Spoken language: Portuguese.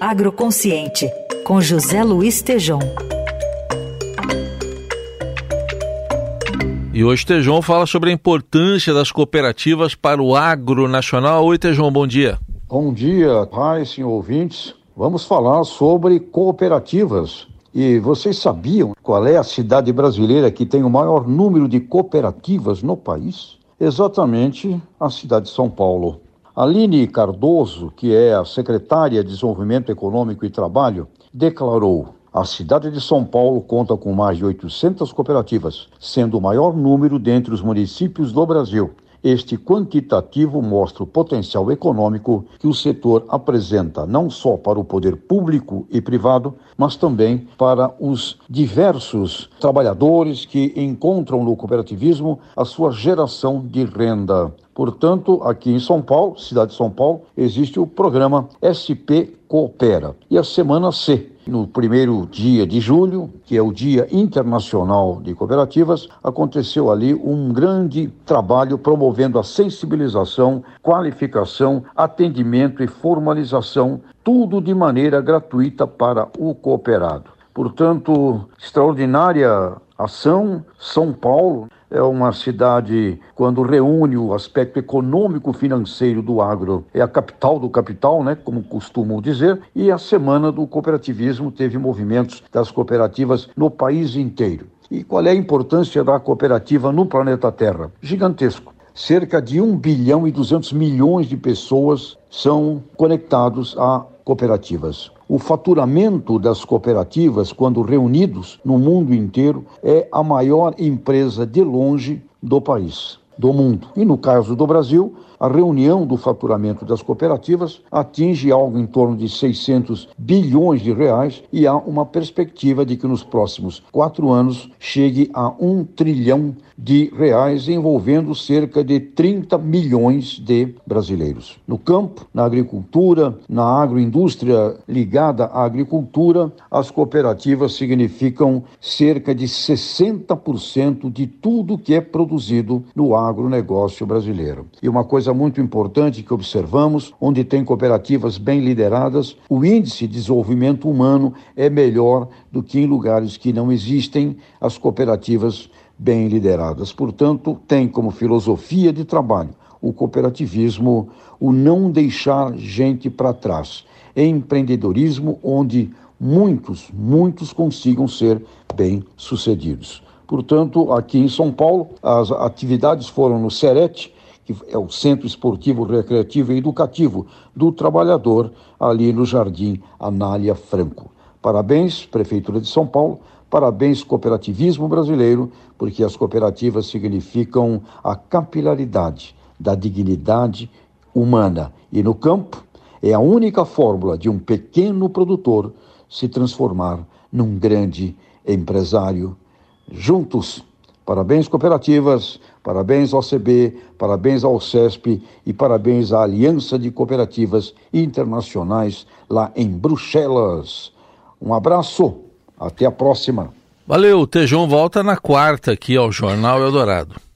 Agroconsciente, com José Luiz Tejom. E hoje Tejon fala sobre a importância das cooperativas para o agro nacional. Oi, Tejon, bom dia. Bom dia, pais e ouvintes. Vamos falar sobre cooperativas. E vocês sabiam qual é a cidade brasileira que tem o maior número de cooperativas no país? Exatamente a cidade de São Paulo. Aline Cardoso, que é a secretária de Desenvolvimento Econômico e Trabalho, declarou: a cidade de São Paulo conta com mais de 800 cooperativas, sendo o maior número dentre os municípios do Brasil. Este quantitativo mostra o potencial econômico que o setor apresenta não só para o poder público e privado, mas também para os diversos trabalhadores que encontram no cooperativismo a sua geração de renda. Portanto, aqui em São Paulo, cidade de São Paulo, existe o programa SP Coopera e a semana C. No primeiro dia de julho, que é o Dia Internacional de Cooperativas, aconteceu ali um grande trabalho promovendo a sensibilização, qualificação, atendimento e formalização, tudo de maneira gratuita para o cooperado. Portanto, extraordinária ação, São Paulo é uma cidade, quando reúne o aspecto econômico financeiro do agro, é a capital do capital, né, como costumam dizer, e a Semana do Cooperativismo teve movimentos das cooperativas no país inteiro. E qual é a importância da cooperativa no planeta Terra? Gigantesco. Cerca de 1 bilhão e 200 milhões de pessoas são conectados a cooperativas. O faturamento das cooperativas, quando reunidos no mundo inteiro, é a maior empresa de longe do país, do mundo. E no caso do Brasil, a reunião do faturamento das cooperativas atinge algo em torno de 600 bilhões de reais e há uma perspectiva de que nos próximos quatro anos chegue a um trilhão de reais, envolvendo cerca de 30 milhões de brasileiros. No campo, na agricultura, na agroindústria ligada à agricultura, as cooperativas significam cerca de 60% de tudo que é produzido no agronegócio brasileiro. E uma coisa muito importante que observamos, onde tem cooperativas bem lideradas, o índice de desenvolvimento humano é melhor do que em lugares que não existem as cooperativas bem lideradas. Portanto, tem como filosofia de trabalho o cooperativismo, o não deixar gente para trás. É empreendedorismo onde muitos, muitos consigam ser bem-sucedidos. Portanto, aqui em São Paulo, as atividades foram no Serete, que é o Centro Esportivo, Recreativo e Educativo do Trabalhador, ali no Jardim Anália Franco. Parabéns, Prefeitura de São Paulo, Parabéns, cooperativismo brasileiro, porque as cooperativas significam a capilaridade da dignidade humana. E no campo, é a única fórmula de um pequeno produtor se transformar num grande empresário. Juntos, parabéns, cooperativas, parabéns ao CB, parabéns ao CESP e parabéns à Aliança de Cooperativas Internacionais lá em Bruxelas. Um abraço. Até a próxima. Valeu, o Tejão volta na quarta aqui ao Jornal Eldorado.